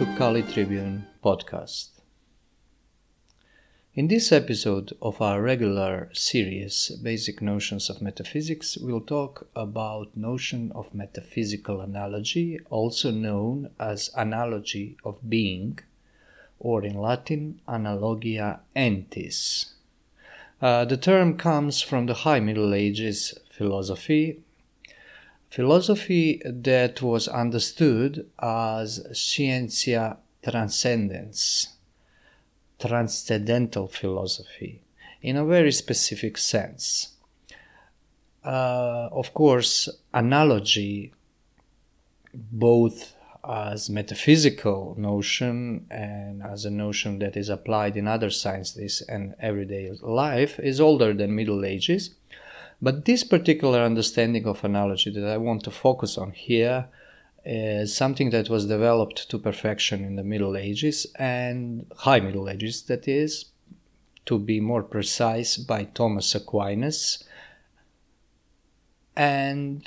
To Kali Tribune podcast. In this episode of our regular series, Basic Notions of Metaphysics, we'll talk about notion of metaphysical analogy, also known as analogy of being, or in Latin, analogia entis. Uh, the term comes from the High Middle Ages philosophy, philosophy that was understood as scientia transcendens, transcendental philosophy, in a very specific sense. Uh, of course, analogy, both as metaphysical notion and as a notion that is applied in other sciences and everyday life, is older than Middle Ages but this particular understanding of analogy that I want to focus on here is something that was developed to perfection in the Middle Ages and High Middle Ages, that is, to be more precise, by Thomas Aquinas, and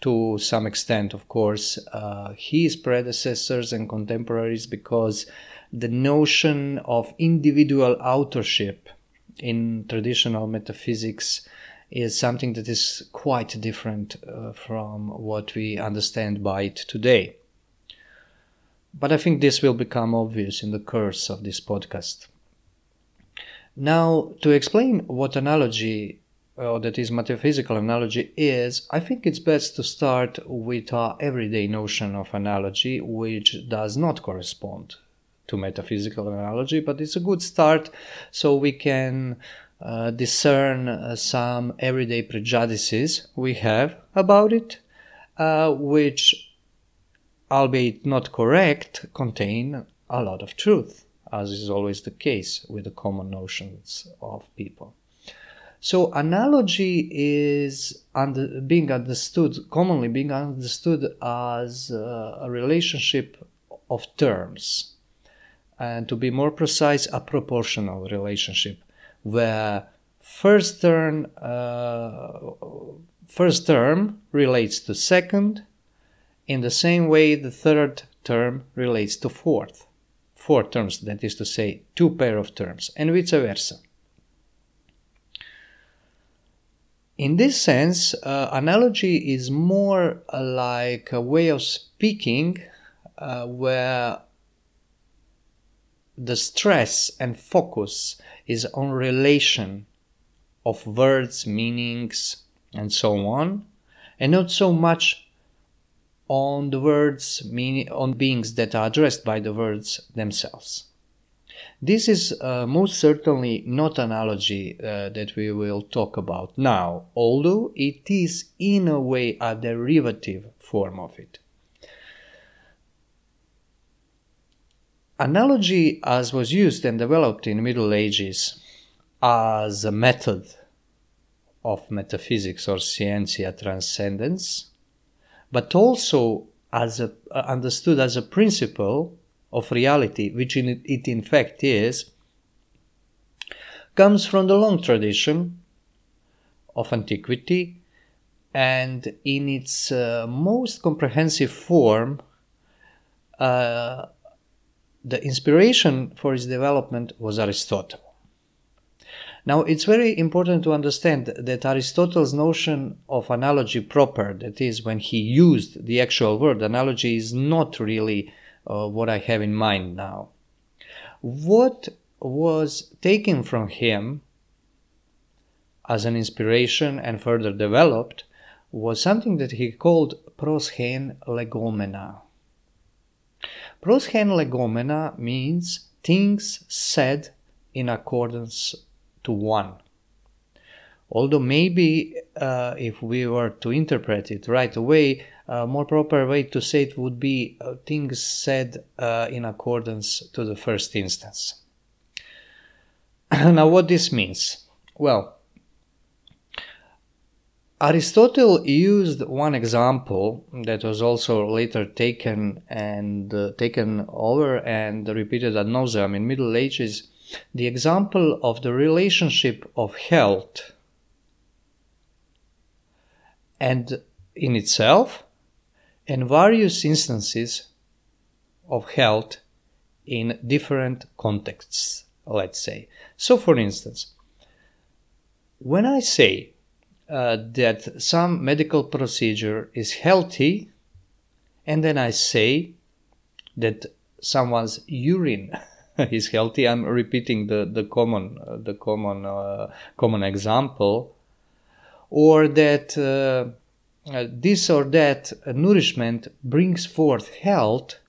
to some extent, of course, uh, his predecessors and contemporaries, because the notion of individual authorship in traditional metaphysics is something that is quite different uh, from what we understand by it today. But I think this will become obvious in the course of this podcast. Now, to explain what analogy, or that is metaphysical analogy, is, I think it's best to start with our everyday notion of analogy, which does not correspond to metaphysical analogy, but it's a good start so we can uh, discern uh, some everyday prejudices we have about it, uh, which, albeit not correct, contain a lot of truth, as is always the case with the common notions of people. So, analogy is under, being understood, commonly being understood as uh, a relationship of terms. And to be more precise, a proportional relationship where first term uh, first term relates to second in the same way the third term relates to fourth. Four terms that is to say two pair of terms and vice versa. In this sense uh, analogy is more like a way of speaking uh, where the stress and focus is on relation of words, meanings, and so on, and not so much on the words, meaning, on beings that are addressed by the words themselves. This is uh, most certainly not analogy uh, that we will talk about now, although it is in a way a derivative form of it. Analogy, as was used and developed in Middle Ages as a method of metaphysics or scientia transcendens, but also as a, uh, understood as a principle of reality, which in, it in fact is, comes from the long tradition of antiquity and in its uh, most comprehensive form uh, the inspiration for its development was Aristotle. Now, it's very important to understand that Aristotle's notion of analogy proper, that is, when he used the actual word analogy, is not really uh, what I have in mind now. What was taken from him as an inspiration and further developed was something that he called pros hen legomena. Pros hen legomena means things said in accordance to one. Although maybe uh, if we were to interpret it right away, a more proper way to say it would be uh, things said uh, in accordance to the first instance. now, what this means? Well, Aristotle used one example that was also later taken and uh, taken over and repeated ad nauseam in Middle Ages, the example of the relationship of health and in itself and various instances of health in different contexts, let's say. So, for instance, when I say uh, that some medical procedure is healthy, and then I say that someone's urine is healthy, I'm repeating the the common uh, the common uh, common example, or that uh, uh, this or that nourishment brings forth health,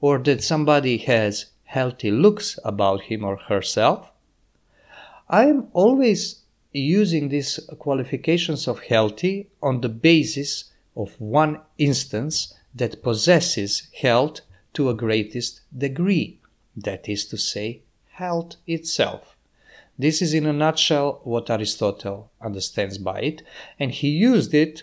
or that somebody has healthy looks about him or herself. I am always using these qualifications of healthy on the basis of one instance that possesses health to a greatest degree, that is to say, health itself. This is in a nutshell what Aristotle understands by it, and he used it,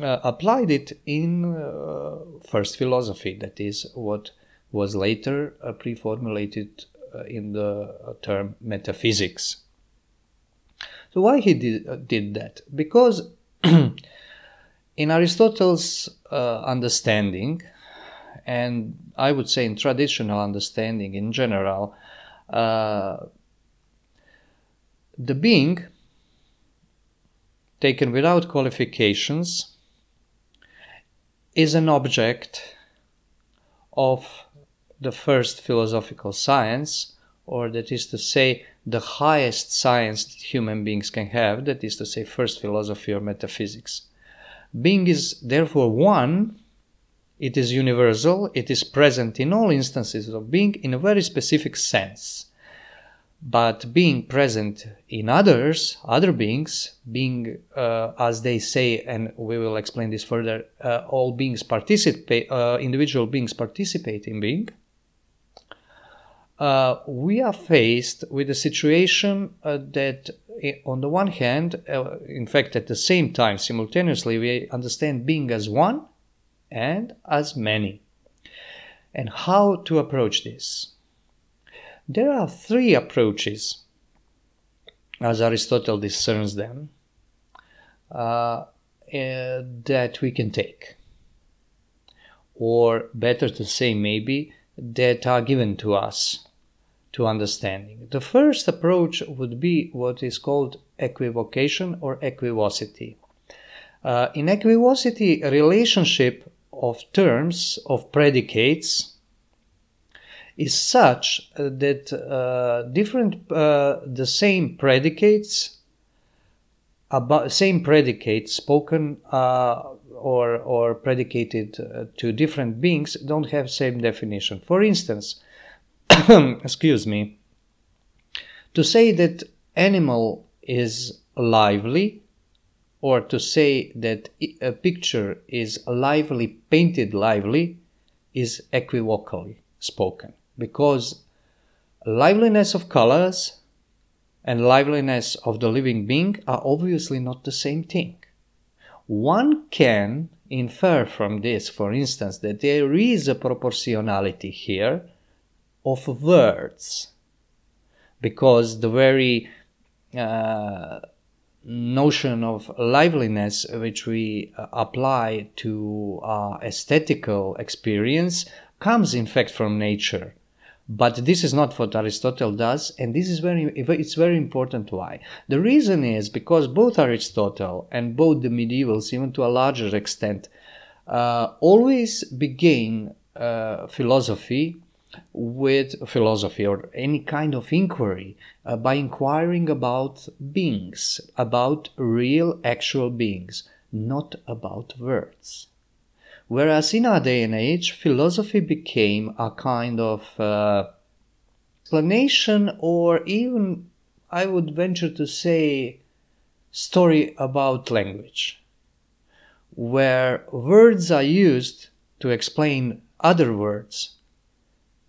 uh, applied it in uh, first philosophy, that is what was later uh, pre-formulated uh, in the term metaphysics. So why he did, uh, did that? Because in Aristotle's uh, understanding, and I would say in traditional understanding in general, uh, the being taken without qualifications is an object of the first philosophical science, or that is to say, the highest science that human beings can have, that is to say, first philosophy or metaphysics. Being is therefore one, it is universal, it is present in all instances of being in a very specific sense. But being present in others, other beings, being, uh, as they say, and we will explain this further, uh, all beings participate, uh, individual beings participate in being, uh, we are faced with a situation uh, that, eh, on the one hand, uh, in fact, at the same time, simultaneously, we understand being as one and as many. And how to approach this? There are three approaches, as Aristotle discerns them, uh, eh, that we can take. Or, better to say, maybe, that are given to us to understanding. The first approach would be what is called equivocation or equivocity. Uh, in equivocity, relationship of terms, of predicates, is such uh, that uh, different, uh, the same predicates, about same predicates spoken uh, or or predicated uh, to different beings don't have same definition. For instance, excuse me, to say that animal is lively or to say that a picture is lively painted lively is equivocally spoken. Because liveliness of colors and liveliness of the living being are obviously not the same thing. One can infer from this for instance that there is a proportionality here of words. Because the very uh, notion of liveliness which we uh, apply to our aesthetical experience comes in fact from nature. But this is not what aristotle does and this is very it's very important why. The reason is because both aristotle and both the medievals even to a larger extent uh, always began uh, philosophy with philosophy or any kind of inquiry uh, by inquiring about beings, about real actual beings, not about words. Whereas in our day and age, philosophy became a kind of uh, explanation or even, I would venture to say, story about language, where words are used to explain other words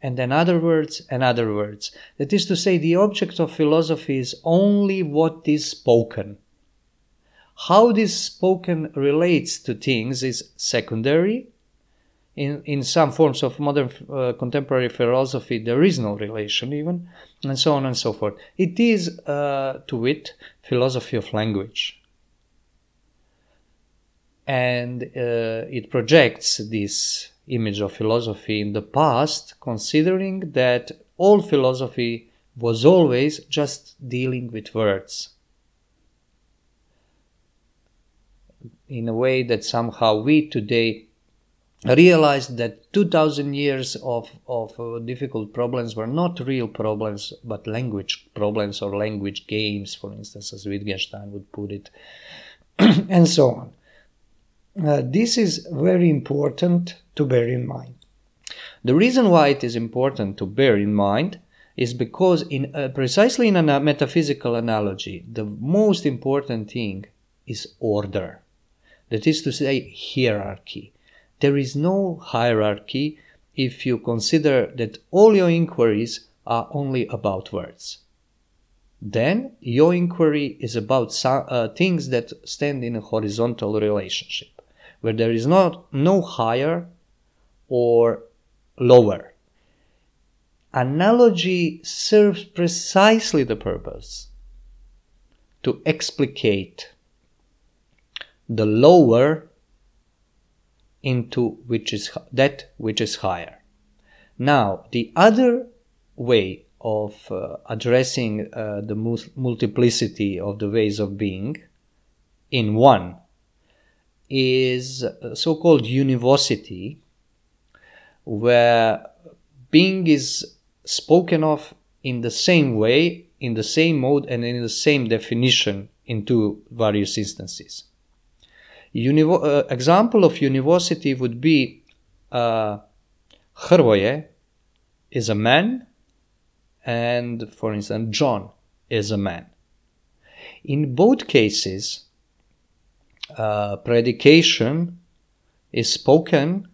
and then other words and other words. That is to say, the object of philosophy is only what is spoken. How this spoken relates to things is secondary. In, in some forms of modern uh, contemporary philosophy, there is no relation, even, and so on and so forth. It is, uh, to wit, philosophy of language. And uh, it projects this image of philosophy in the past, considering that all philosophy was always just dealing with words. In a way that somehow we today realized that 2000 years of, of uh, difficult problems were not real problems but language problems or language games for instance as wittgenstein would put it and so on uh, this is very important to bear in mind. The reason why it is important to bear in mind is because in uh, precisely in a metaphysical analogy the most important thing is order. That is to say hierarchy. There is no hierarchy if you consider that all your inquiries are only about words. Then your inquiry is about uh, things that stand in a horizontal relationship, where there is not no higher or lower. Analogy serves precisely the purpose to explicate the lower into which is that which is higher. Now, the other way of uh, addressing uh, the multiplicity of the ways of being in one is so-called univocity, where being is spoken of in the same way, in the same mode, and in the same definition in two various instances. Uh, example of univocity would be uh, Hrvoje is a man, and for instance, John is a man. In both cases, uh, predication is spoken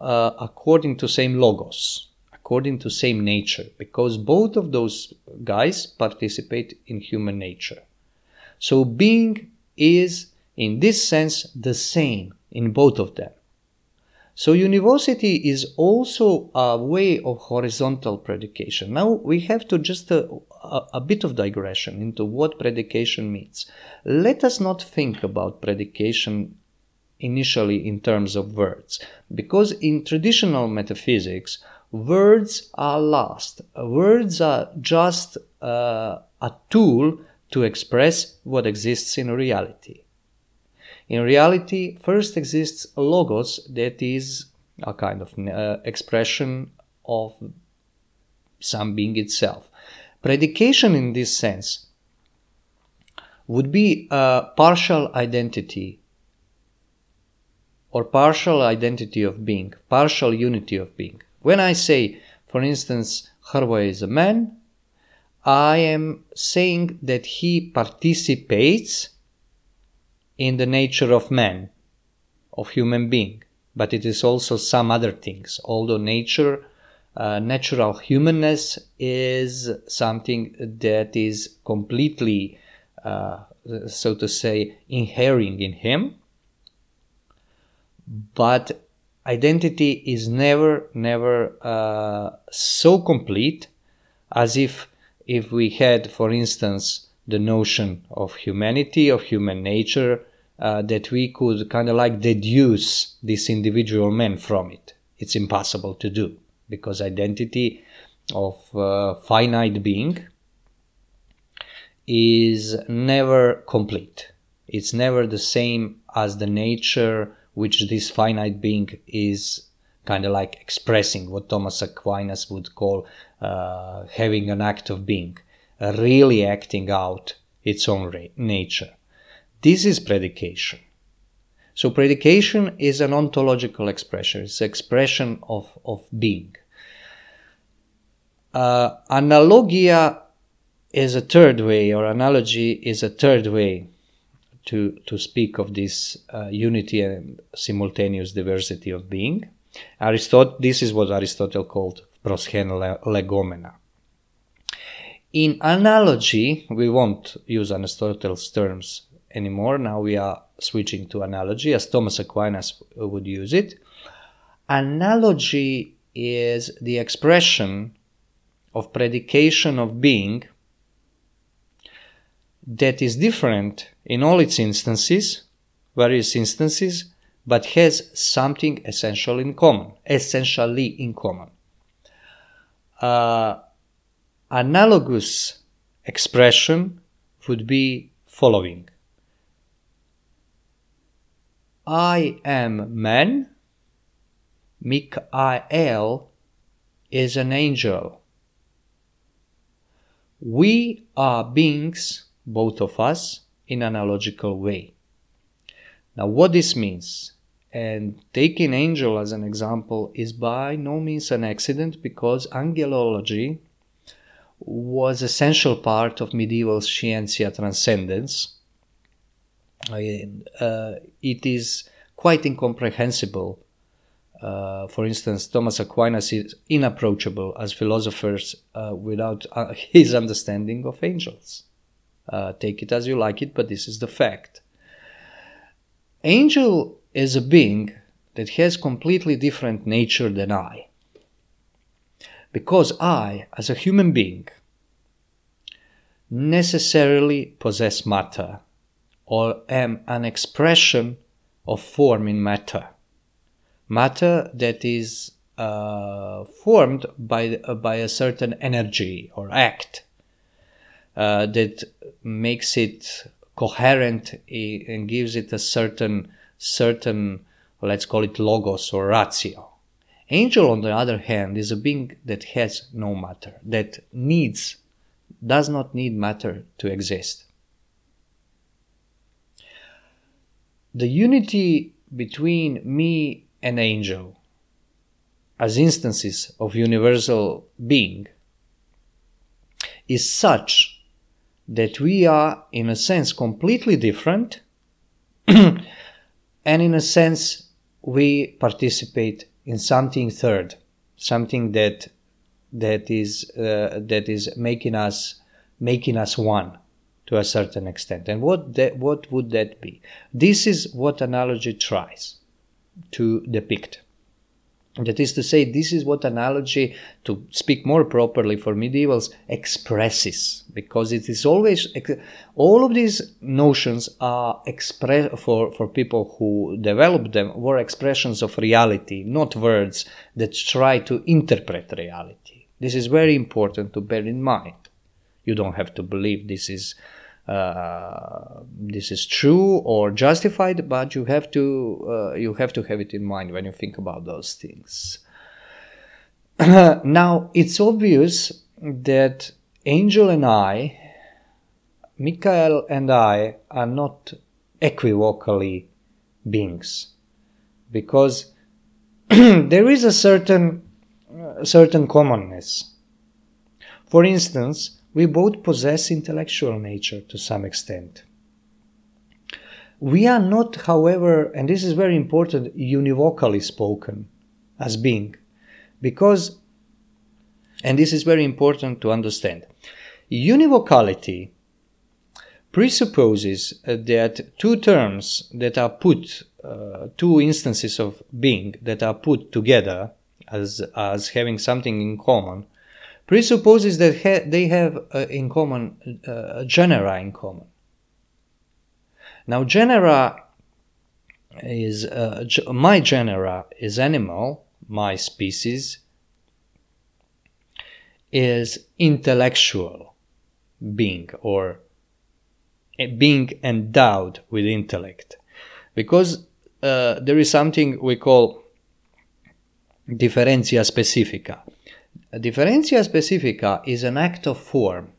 uh, according to same logos, according to same nature, because both of those guys participate in human nature. So being is in this sense the same in both of them. So univocity is also a way of horizontal predication. Now we have to just a, a, a, bit of digression into what predication means. Let us not think about predication initially in terms of words, because in traditional metaphysics, words are last. Words are just uh, a tool to express what exists in reality. In reality, first exists logos that is a kind of uh, expression of some being itself. Predication in this sense would be a partial identity or partial identity of being, partial unity of being. When I say, for instance, Hrvoje is a man, I am saying that he participates in the nature of man, of human being, but it is also some other things. Although nature, uh, natural humanness is something that is completely, uh, so to say, inhering in him, but identity is never, never uh, so complete as if if we had, for instance, the notion of humanity, of human nature, uh, that we could kind of like deduce this individual man from it. It's impossible to do because identity of uh, finite being is never complete. It's never the same as the nature which this finite being is kind of like expressing what Thomas Aquinas would call uh, having an act of being really acting out its own nature. This is predication. So predication is an ontological expression. It's expression of, of being. Uh, analogia is a third way, or analogy is a third way to, to speak of this uh, unity and simultaneous diversity of being. Aristotle, this is what Aristotle called pros hen legomena. In analogy, we won't use Aristotle's terms anymore. Now we are switching to analogy as Thomas Aquinas would use it. Analogy is the expression of predication of being that is different in all its instances, various instances, but has something essential in common, essentially in common. Uh, analogous expression would be following I am man, Mikael is an angel. We are beings, both of us, in an analogical way. Now, what this means, and taking angel as an example, is by no means an accident because angelology was essential part of medieval scientia transcendens. Uh, it is quite incomprehensible. Uh, for instance, Thomas Aquinas is inapproachable as philosophers uh, without uh, his understanding of angels. Uh, take it as you like it, but this is the fact. Angel is a being that has completely different nature than I. Because I, as a human being, necessarily possess matter or am an expression of form in matter. Matter that is uh, formed by, uh, by a certain energy or act uh, that makes it coherent and gives it a certain certain let's call it logos or ratio angel on the other hand is a being that has no matter that needs does not need matter to exist. The unity between me and angel as instances of universal being is such that we are, in a sense, completely different, and in a sense, we participate in something third, something that that is uh, that is making us making us one to a certain extent. And what that, what would that be? This is what analogy tries to depict. That is to say, this is what analogy, to speak more properly for medievals, expresses, because it is always all of these notions are express for for people who developed them were expressions of reality, not words that try to interpret reality. This is very important to bear in mind. You don't have to believe this is uh, this is true or justified, but you have to uh, you have to have it in mind when you think about those things. now it's obvious that Angel and I, Michael and I, are not equivocally beings, because there is a certain uh, certain commonness. For instance, we both possess intellectual nature to some extent. We are not, however, and this is very important, univocally spoken as being, because, and this is very important to understand, univocality presupposes uh, that two terms that are put, uh, two instances of being that are put together as, as having something in common, presupposes that ha- they have uh, in common uh, genera in common. Now, genera is uh, g- my genera is animal, my species is intellectual being or being endowed with intellect because uh, there is something we call differentia specifica a differentia specifica is an act of form,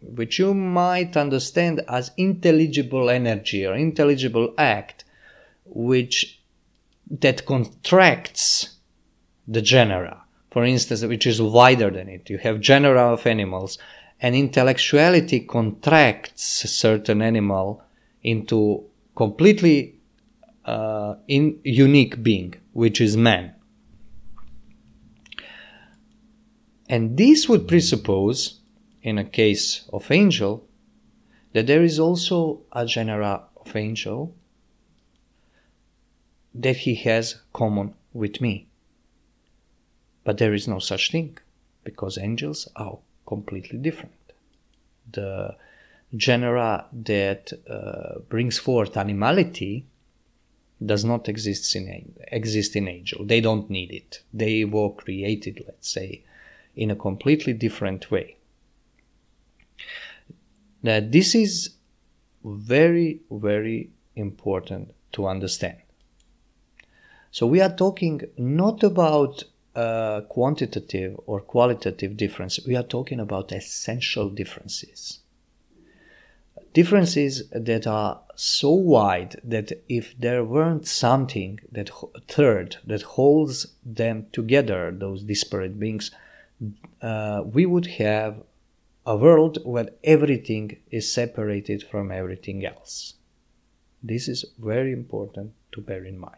which you might understand as intelligible energy or intelligible act, which that contracts the genera. For instance, which is wider than it. You have genera of animals, and intellectuality contracts a certain animal into completely uh, in unique being, which is man. And this would presuppose, in a case of angel, that there is also a genera of angel that he has common with me. But there is no such thing because angels are completely different. The genera that uh, brings forth animality does not exist in exist in angel. They don't need it. They were created, let's say, in a completely different way. Now, this is very, very important to understand. So we are talking not about uh, quantitative or qualitative difference. We are talking about essential differences. Differences that are so wide that if there weren't something that third that holds them together, those disparate beings, uh, we would have a world where everything is separated from everything else. This is very important to bear in mind.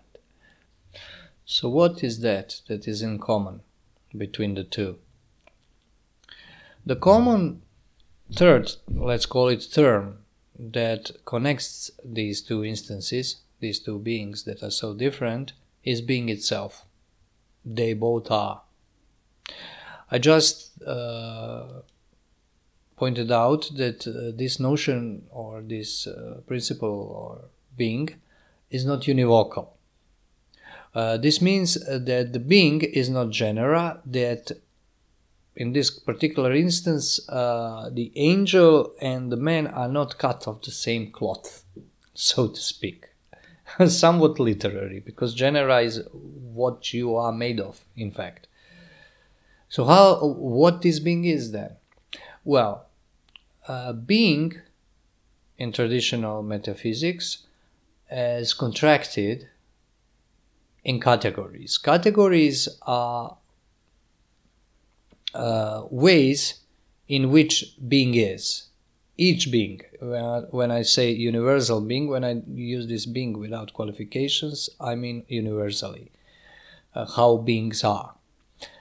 So, what is that that is in common between the two? The common third, let's call it term, that connects these two instances, these two beings that are so different, is being itself. They both are. I just uh, pointed out that uh, this notion or this uh, principle or being is not univocal. Uh, this means uh, that the being is not genera, that in this particular instance, uh, the angel and the man are not cut of the same cloth, so to speak. Somewhat literary, because genera is what you are made of, in fact. So, how what this being is then? Well, uh, being in traditional metaphysics is contracted in categories. Categories are uh, ways in which being is. Each being, when I say universal being, when I use this being without qualifications, I mean universally, uh, how beings are.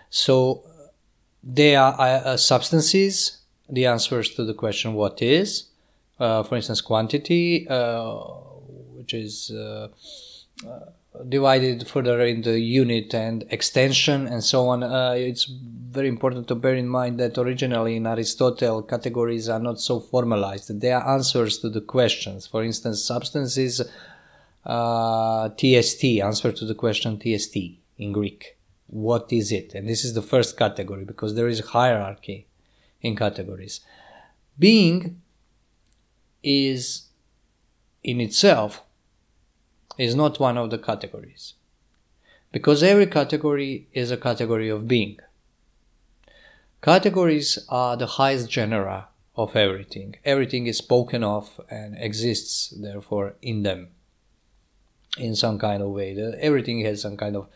So they are uh, substances, the answers to the question what is, uh, for instance, quantity, uh, which is uh, divided further in the unit and extension and so on. Uh, it's very important to bear in mind that originally in Aristotle, categories are not so formalized. They are answers to the questions. For instance, substances, uh, ti esti, answer to the question ti esti in Greek. What is it? And this is the first category because there is hierarchy in categories. Being is in itself is not one of the categories. Because every category is a category of being. Categories are the highest genera of everything. Everything is spoken of and exists, therefore, in them in some kind of way. Everything has some kind of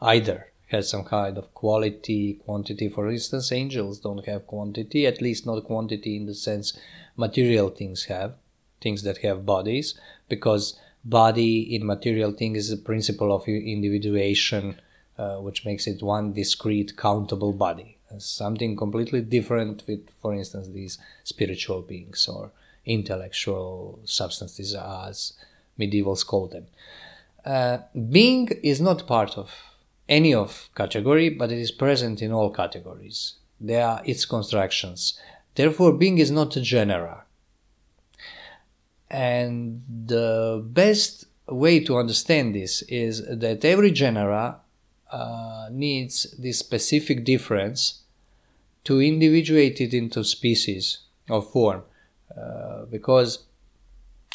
either has some kind of quality, quantity. For instance, angels don't have quantity, at least not quantity in the sense material things have, things that have bodies, because body in material things is a principle of individuation, uh, which makes it one discrete, countable body. Something completely different with, for instance, these spiritual beings or intellectual substances, as medievals call them. Uh, being is not part of any of category, but it is present in all categories. They are its constructions. Therefore, being is not a genera. And the best way to understand this is that every genera uh, needs this specific difference to individuate it into species or form. Uh, because,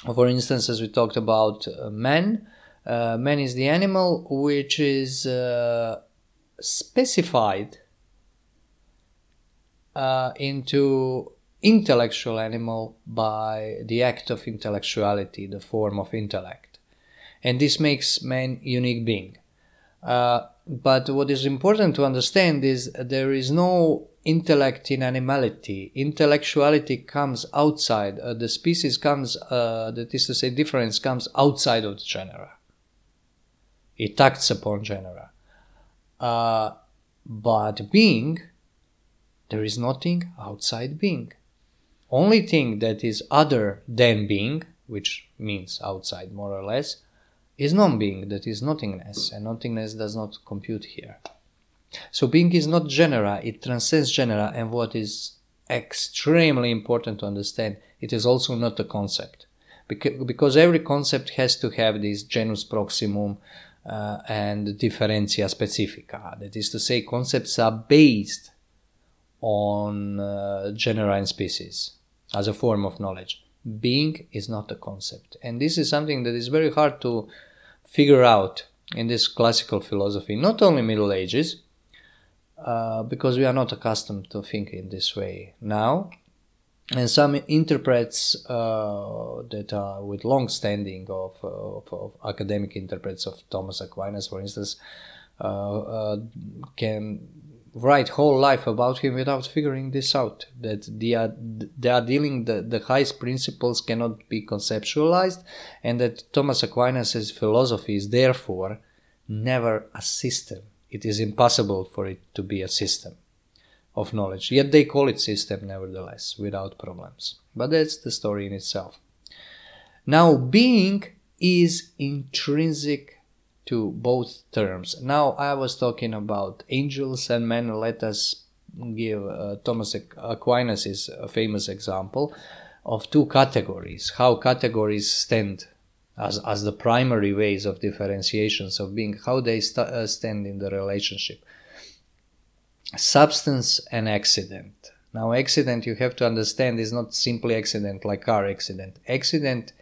for instance, as we talked about uh, man, uh, man is the animal which is uh, specified uh, into intellectual animal by the act of intellectuality, the form of intellect. And this makes man unique being. Uh, but what is important to understand is there is no intellect in animality. Intellectuality comes outside. Uh, the species comes, uh, that is to say, difference comes outside of the genera. It acts upon genera. Uh, but being, there is nothing outside being only thing that is other than being, which means outside more or less, is non being, that is nothingness, and nothingness does not compute here. So being is not genera, it transcends genera, and what is extremely important to understand, it is also not a concept. because every concept has to have this genus proximum uh, and differentia specifica. That is to say, concepts are based on uh, genera and species as a form of knowledge. Being is not a concept. And this is something that is very hard to figure out in this classical philosophy, not only Middle Ages, uh, because we are not accustomed to think in this way now. And some interprets uh, that are with long standing of, of, of, academic interprets of Thomas Aquinas, for instance, uh, uh, can write whole life about him without figuring this out. That they are they are dealing the, the highest principles cannot be conceptualized, and that Thomas Aquinas' philosophy is therefore never a system. It is impossible for it to be a system of knowledge. Yet they call it system nevertheless, without problems. But that's the story in itself. Now, being is intrinsic to both terms. Now, I was talking about angels and men. Let us give uh, Thomas Aquinas' a famous example of two categories, how categories stand as, as the primary ways of differentiations of being, how they st- uh, stand in the relationship. Substance and accident. Now, accident, you have to understand, is not simply accident like car accident. Accident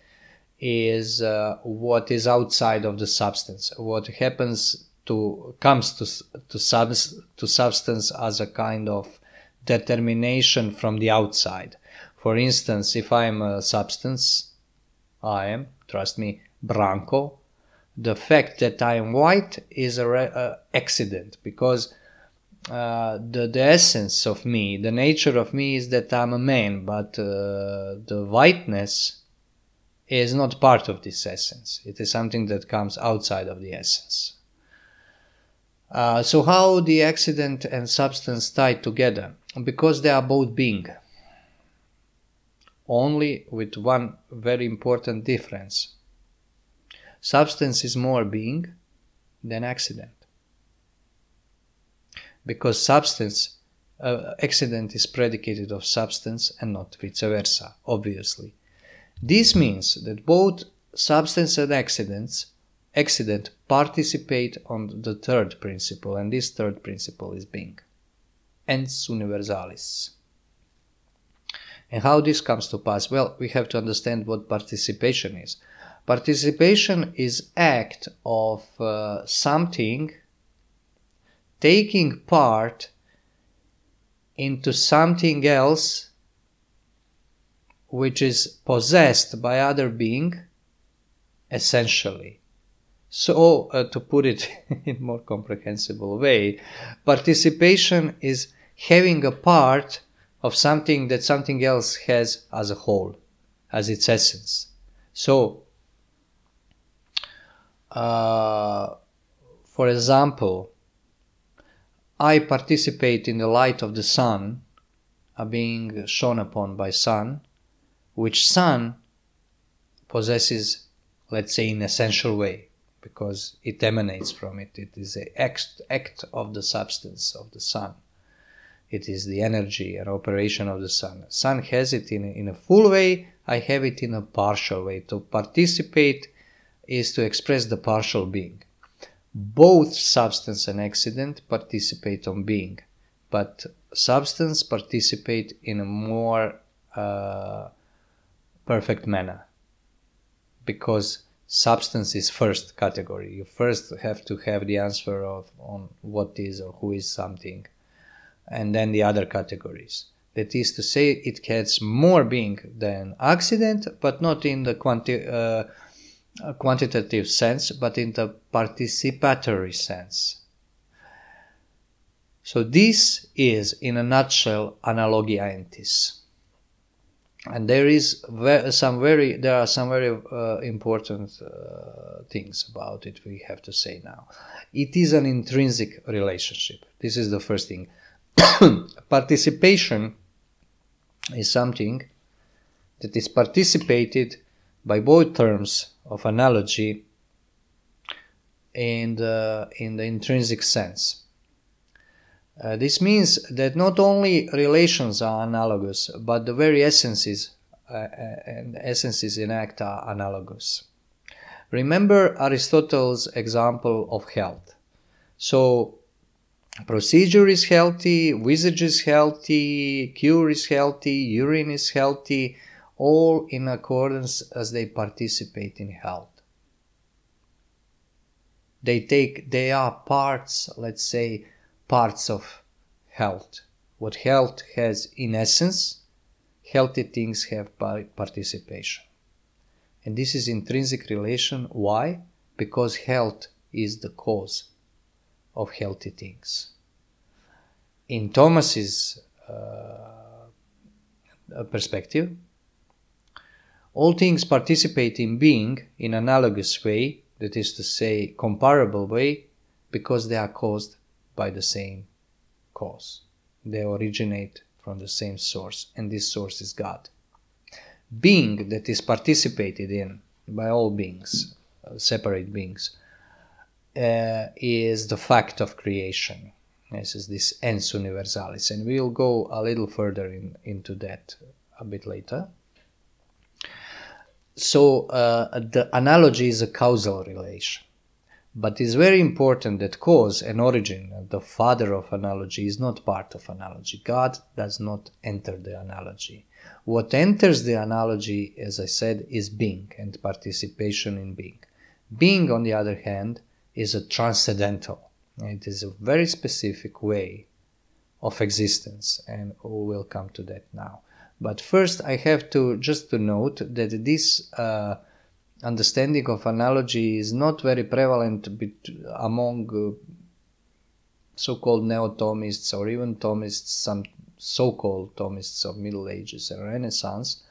is uh, what is outside of the substance, what happens to comes to to, subs, to substance as a kind of determination from the outside. For instance, if I am a substance, I am trust me, Branko. The fact that I am white is a re- uh, accident because uh, the, the essence of me, the nature of me is that I'm a man, but uh, the whiteness is not part of this essence. It is something that comes outside of the essence. Uh, so, how the accident and substance tie together? Because they are both being only with one very important difference. Substance is more being than accident. Because substance, uh, accident is predicated of substance and not vice versa, obviously. This means that both substance and accidents accident participate on the third principle, and this third principle is being. Ens universalis. And how this comes to pass? Well, we have to understand what participation is. Participation is act of uh, something taking part into something else which is possessed by other being essentially so uh, to put it in more comprehensible way participation is having a part of something that something else has as a whole, as its essence. So, uh, for example, I participate in the light of the sun, uh, being shone upon by sun, which sun possesses, let's say, in essential way, because it emanates from it. It is the act, act of the substance of the sun it is the energy and operation of the sun. Sun has it in, in a full way, I have it in a partial way. To participate is to express the partial being. Both substance and accident participate on being, but substance participate in a more uh, perfect manner because substance is first category. You first have to have the answer of on what is or who is something and then the other categories. That is to say, it has more being than accident, but not in the quanti- uh, quantitative sense, but in the participatory sense. So this is, in a nutshell, analogia entis. And there is some very, there are some very uh, important uh, things about it we have to say now. It is an intrinsic relationship. This is the first thing. participation is something that is participated by both terms of analogy in the, in the intrinsic sense. Uh, this means that not only relations are analogous, but the very essences uh, and essences in act are analogous. Remember Aristotle's example of health. So, procedure is healthy, visage is healthy, cure is healthy, urine is healthy, all in accordance as they participate in health. They take, they are parts, let's say, parts of health. What health has in essence, healthy things have participation. And this is intrinsic relation. Why? Because health is the cause of healthy things. In Thomas's uh, perspective, all things participate in being in analogous way, that is to say, comparable way, because they are caused by the same cause. They originate from the same source, and this source is God. Being that is participated in by all beings, uh, separate beings, uh, is the fact of creation. This is this ens universalis, and we'll go a little further in, into that a bit later so uh, the analogy is a causal relation. But it's very important that cause and origin, the father of analogy, is not part of analogy. God does not enter the analogy. What enters the analogy, as I said, is being and participation in being. Being, on the other hand, is a transcendental. It is a very specific way of existence, and we will come to that now. But first, I have to just to note that this uh, understanding of analogy is not very prevalent bet- among uh, so-called neo-Thomists or even Thomists, some so-called Thomists of Middle Ages and Renaissance,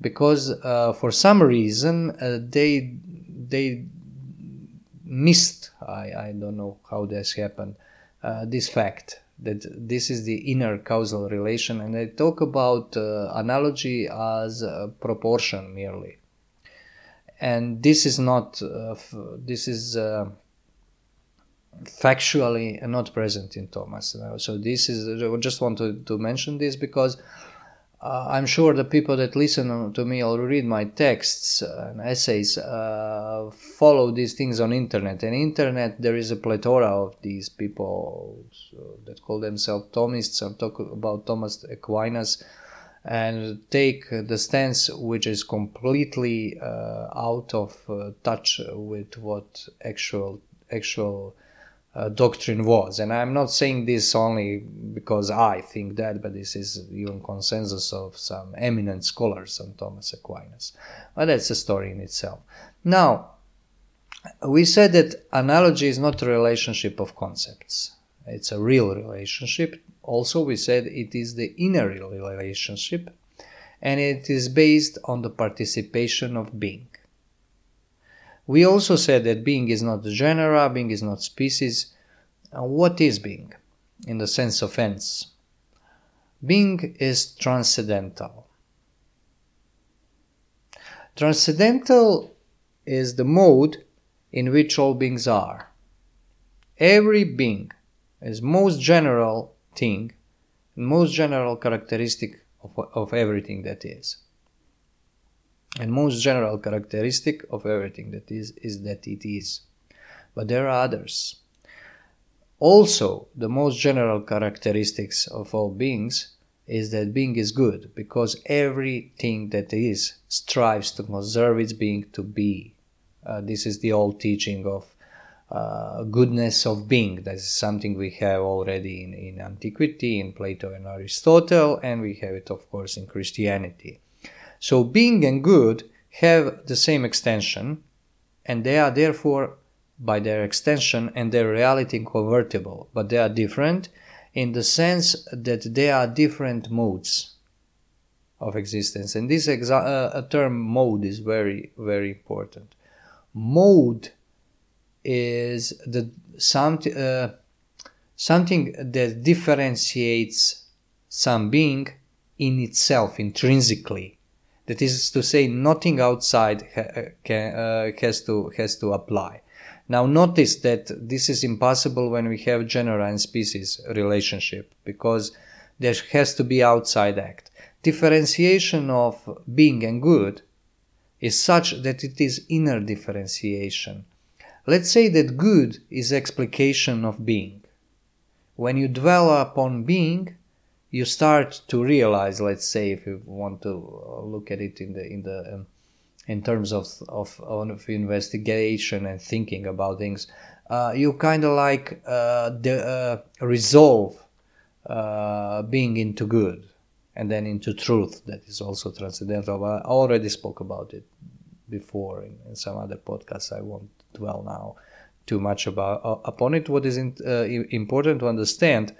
because uh, for some reason uh, they they missed. I I don't know how this happened. Uh, this fact that this is the inner causal relation and i talk about uh, analogy as proportion merely. And this is not uh, this is uh, factually not present in thomas. So this is i just want to, to mention this because uh, I'm sure the people that listen to me or read my texts and essays uh, follow these things on internet. And internet, there is a plethora of these people that call themselves Thomists or talk about Thomas Aquinas and take the stance which is completely uh, out of uh, touch with what actual actual uh, doctrine was. And I'm not saying this only because I think that, but this is even consensus of some eminent scholars on Thomas Aquinas. But that's a story in itself. Now, we said that analogy is not a relationship of concepts. It's a real relationship. Also, we said it is the inner relationship and it is based on the participation of being. We also said that being is not a genera, being is not species. And what is being in the sense of ens? Being is transcendental. Transcendental is the mode in which all beings are. Every being is most general thing, most general characteristic of, of everything that is and most general characteristic of everything that is is that it is but there are others also the most general characteristics of all beings is that being is good because everything that is strives to conserve its being to be uh, this is the old teaching of uh, goodness of being. That is something we have already in, in antiquity, in Plato and Aristotle, and we have it, of course, in Christianity. So being and good have the same extension, and they are therefore, by their extension and their reality, convertible, but they are different in the sense that they are different modes of existence. And this exa- uh, term mode is very, very important. Mode is the uh, something that differentiates some being in itself intrinsically that is to say, nothing outside ha- can, uh, has to has to apply. Now, notice that this is impossible when we have genera and species relationship because there has to be outside act. differentiation of being and good is such that it is inner differentiation. Let's say that good is explication of being. When you dwell upon being, you start to realize, let's say, if you want to look at it in the in the um, in terms of, of, of investigation and thinking about things, uh, you kind of like uh, the, uh, resolve uh, being into good and then into truth that is also transcendental. I already spoke about it before in, in some other podcasts. I won't dwell now too much about uh, upon it. What is in, uh, important to understand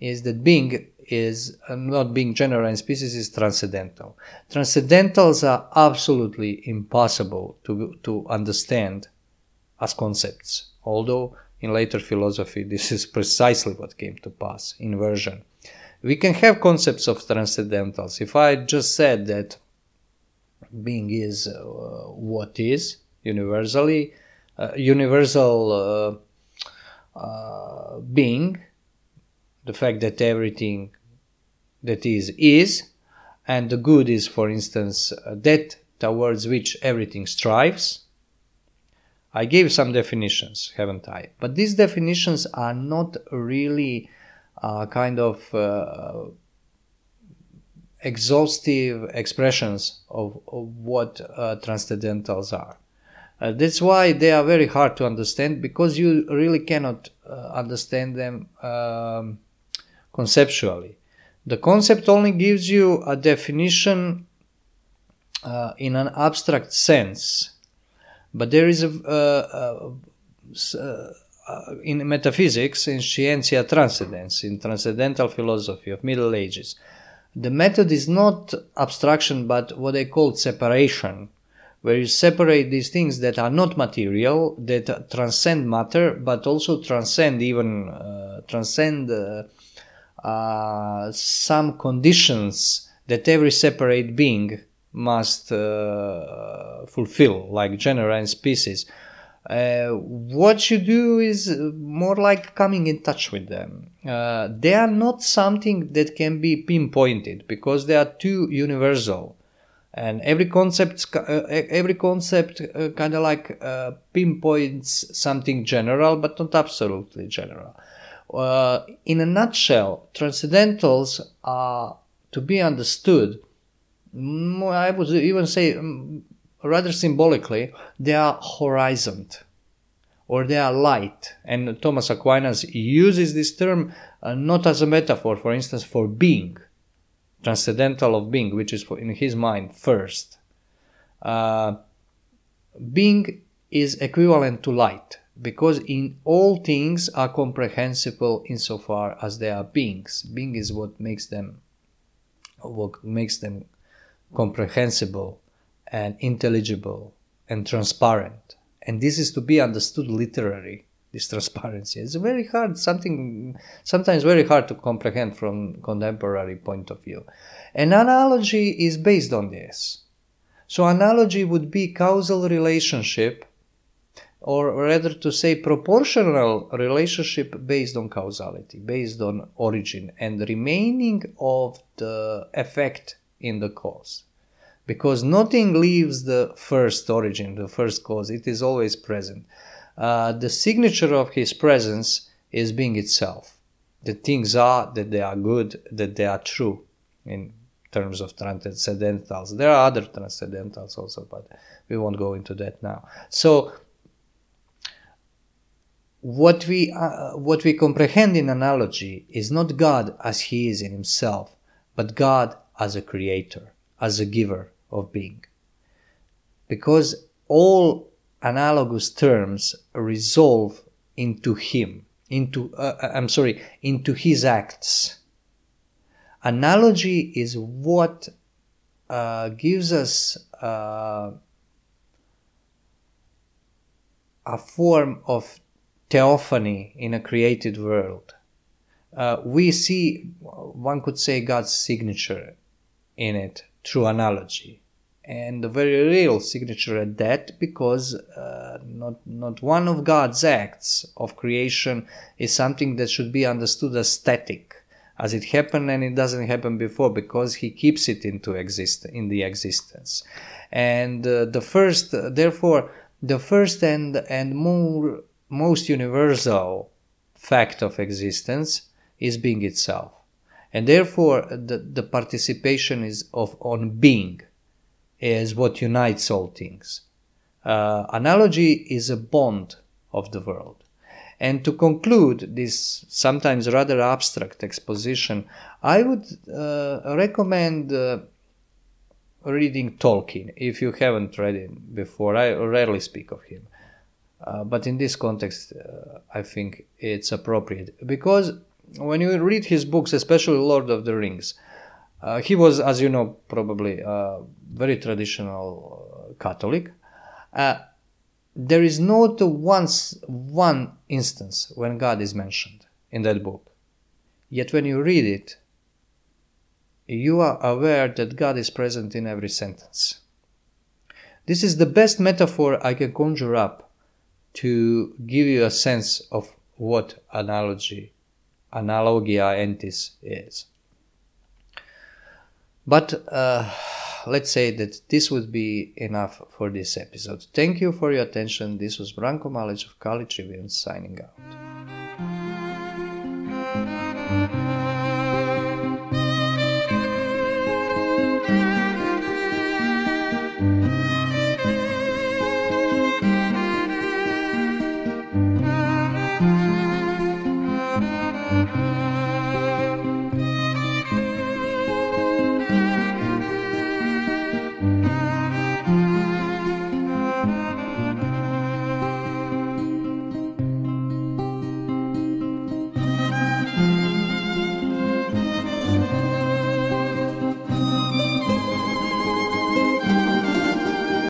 is that being is uh, not being genera and species is transcendental. Transcendentals are absolutely impossible to, to understand as concepts, although in later philosophy this is precisely what came to pass inversion. We can have concepts of transcendentals. If I just said that being is uh, what is universally, uh, universal uh, uh being, the fact that everything that is is and the good is for instance that towards which everything strives. I gave some definitions haven't i? But these definitions are not really uh, kind of uh, exhaustive expressions of, of what uh, transcendentals are. Uh, that's why they are very hard to understand because you really cannot uh, understand them um, conceptually the concept only gives you a definition uh, in an abstract sense, but there is a, uh, uh, uh, in metaphysics, in scientia transcendens, in transcendental philosophy of Middle Ages, the method is not abstraction but what they call separation, where you separate these things that are not material, that transcend matter, but also transcend even transcend uh, uh, some conditions that every separate being must uh, fulfill, like genera and species. Uh, what you do is more like coming in touch with them. Uh, they are not something that can be pinpointed because they are too universal, and every concept, uh, every concept, uh, kind of like pinpoints something general, but not absolutely general. Uh, in a nutshell, transcendentals are to be understood. I would even say, um, rather symbolically, they are horizon or they are light. And Thomas Aquinas uses this term uh, not as a metaphor, for instance, for being, transcendental of being, which is in his mind first. Uh, being is equivalent to light because in all things are comprehensible insofar as they are beings. Being is what makes them what makes them comprehensible and intelligible and transparent. And this is to be understood literally, this transparency. It's very hard, something sometimes very hard to comprehend from contemporary point of view. An analogy is based on this. So analogy would be causal relationship or rather to say proportional relationship based on causality, based on origin and remaining of the effect in the cause. Because nothing leaves the first origin, the first cause, it is always present. Uh, the signature of his presence is being itself. The things are that they are good, that they are true in terms of transcendentals. There are other transcendentals also, but we won't go into that now. So what we uh, what we comprehend in analogy is not God as he is in himself, but God as a creator, as a giver of being. Because all analogous terms resolve into him, into uh, uh I'm sorry, into his acts. Analogy is what uh, gives us uh, a form of theophany in a created world. Uh, we see, one could say, God's signature in it through analogy. And a very real signature at that, because uh, not, not one of God's acts of creation is something that should be understood as static, as it happened and it doesn't happen before because he keeps it into exist in the existence and uh, the first therefore the first and and more most universal fact of existence is being itself and therefore the, the participation is of on being is what unites all things uh, analogy is a bond of the world and to conclude this sometimes rather abstract exposition, I would uh, recommend uh, reading Tolkien if you haven't read him before. I rarely speak of him. Uh, but in this context, uh, I think it's appropriate because when you read his books, especially Lord of the Rings, uh, he was, as you know, probably a very traditional uh, Catholic there is not once one instance when God is mentioned in that book. Yet when you read it, you are aware that God is present in every sentence. This is the best metaphor I can conjure up to give you a sense of what analogy, analogia entis is. But uh, let's say that this would be enough for this episode. Thank you for your attention. This was Branko Malic of Kali Tribune signing out.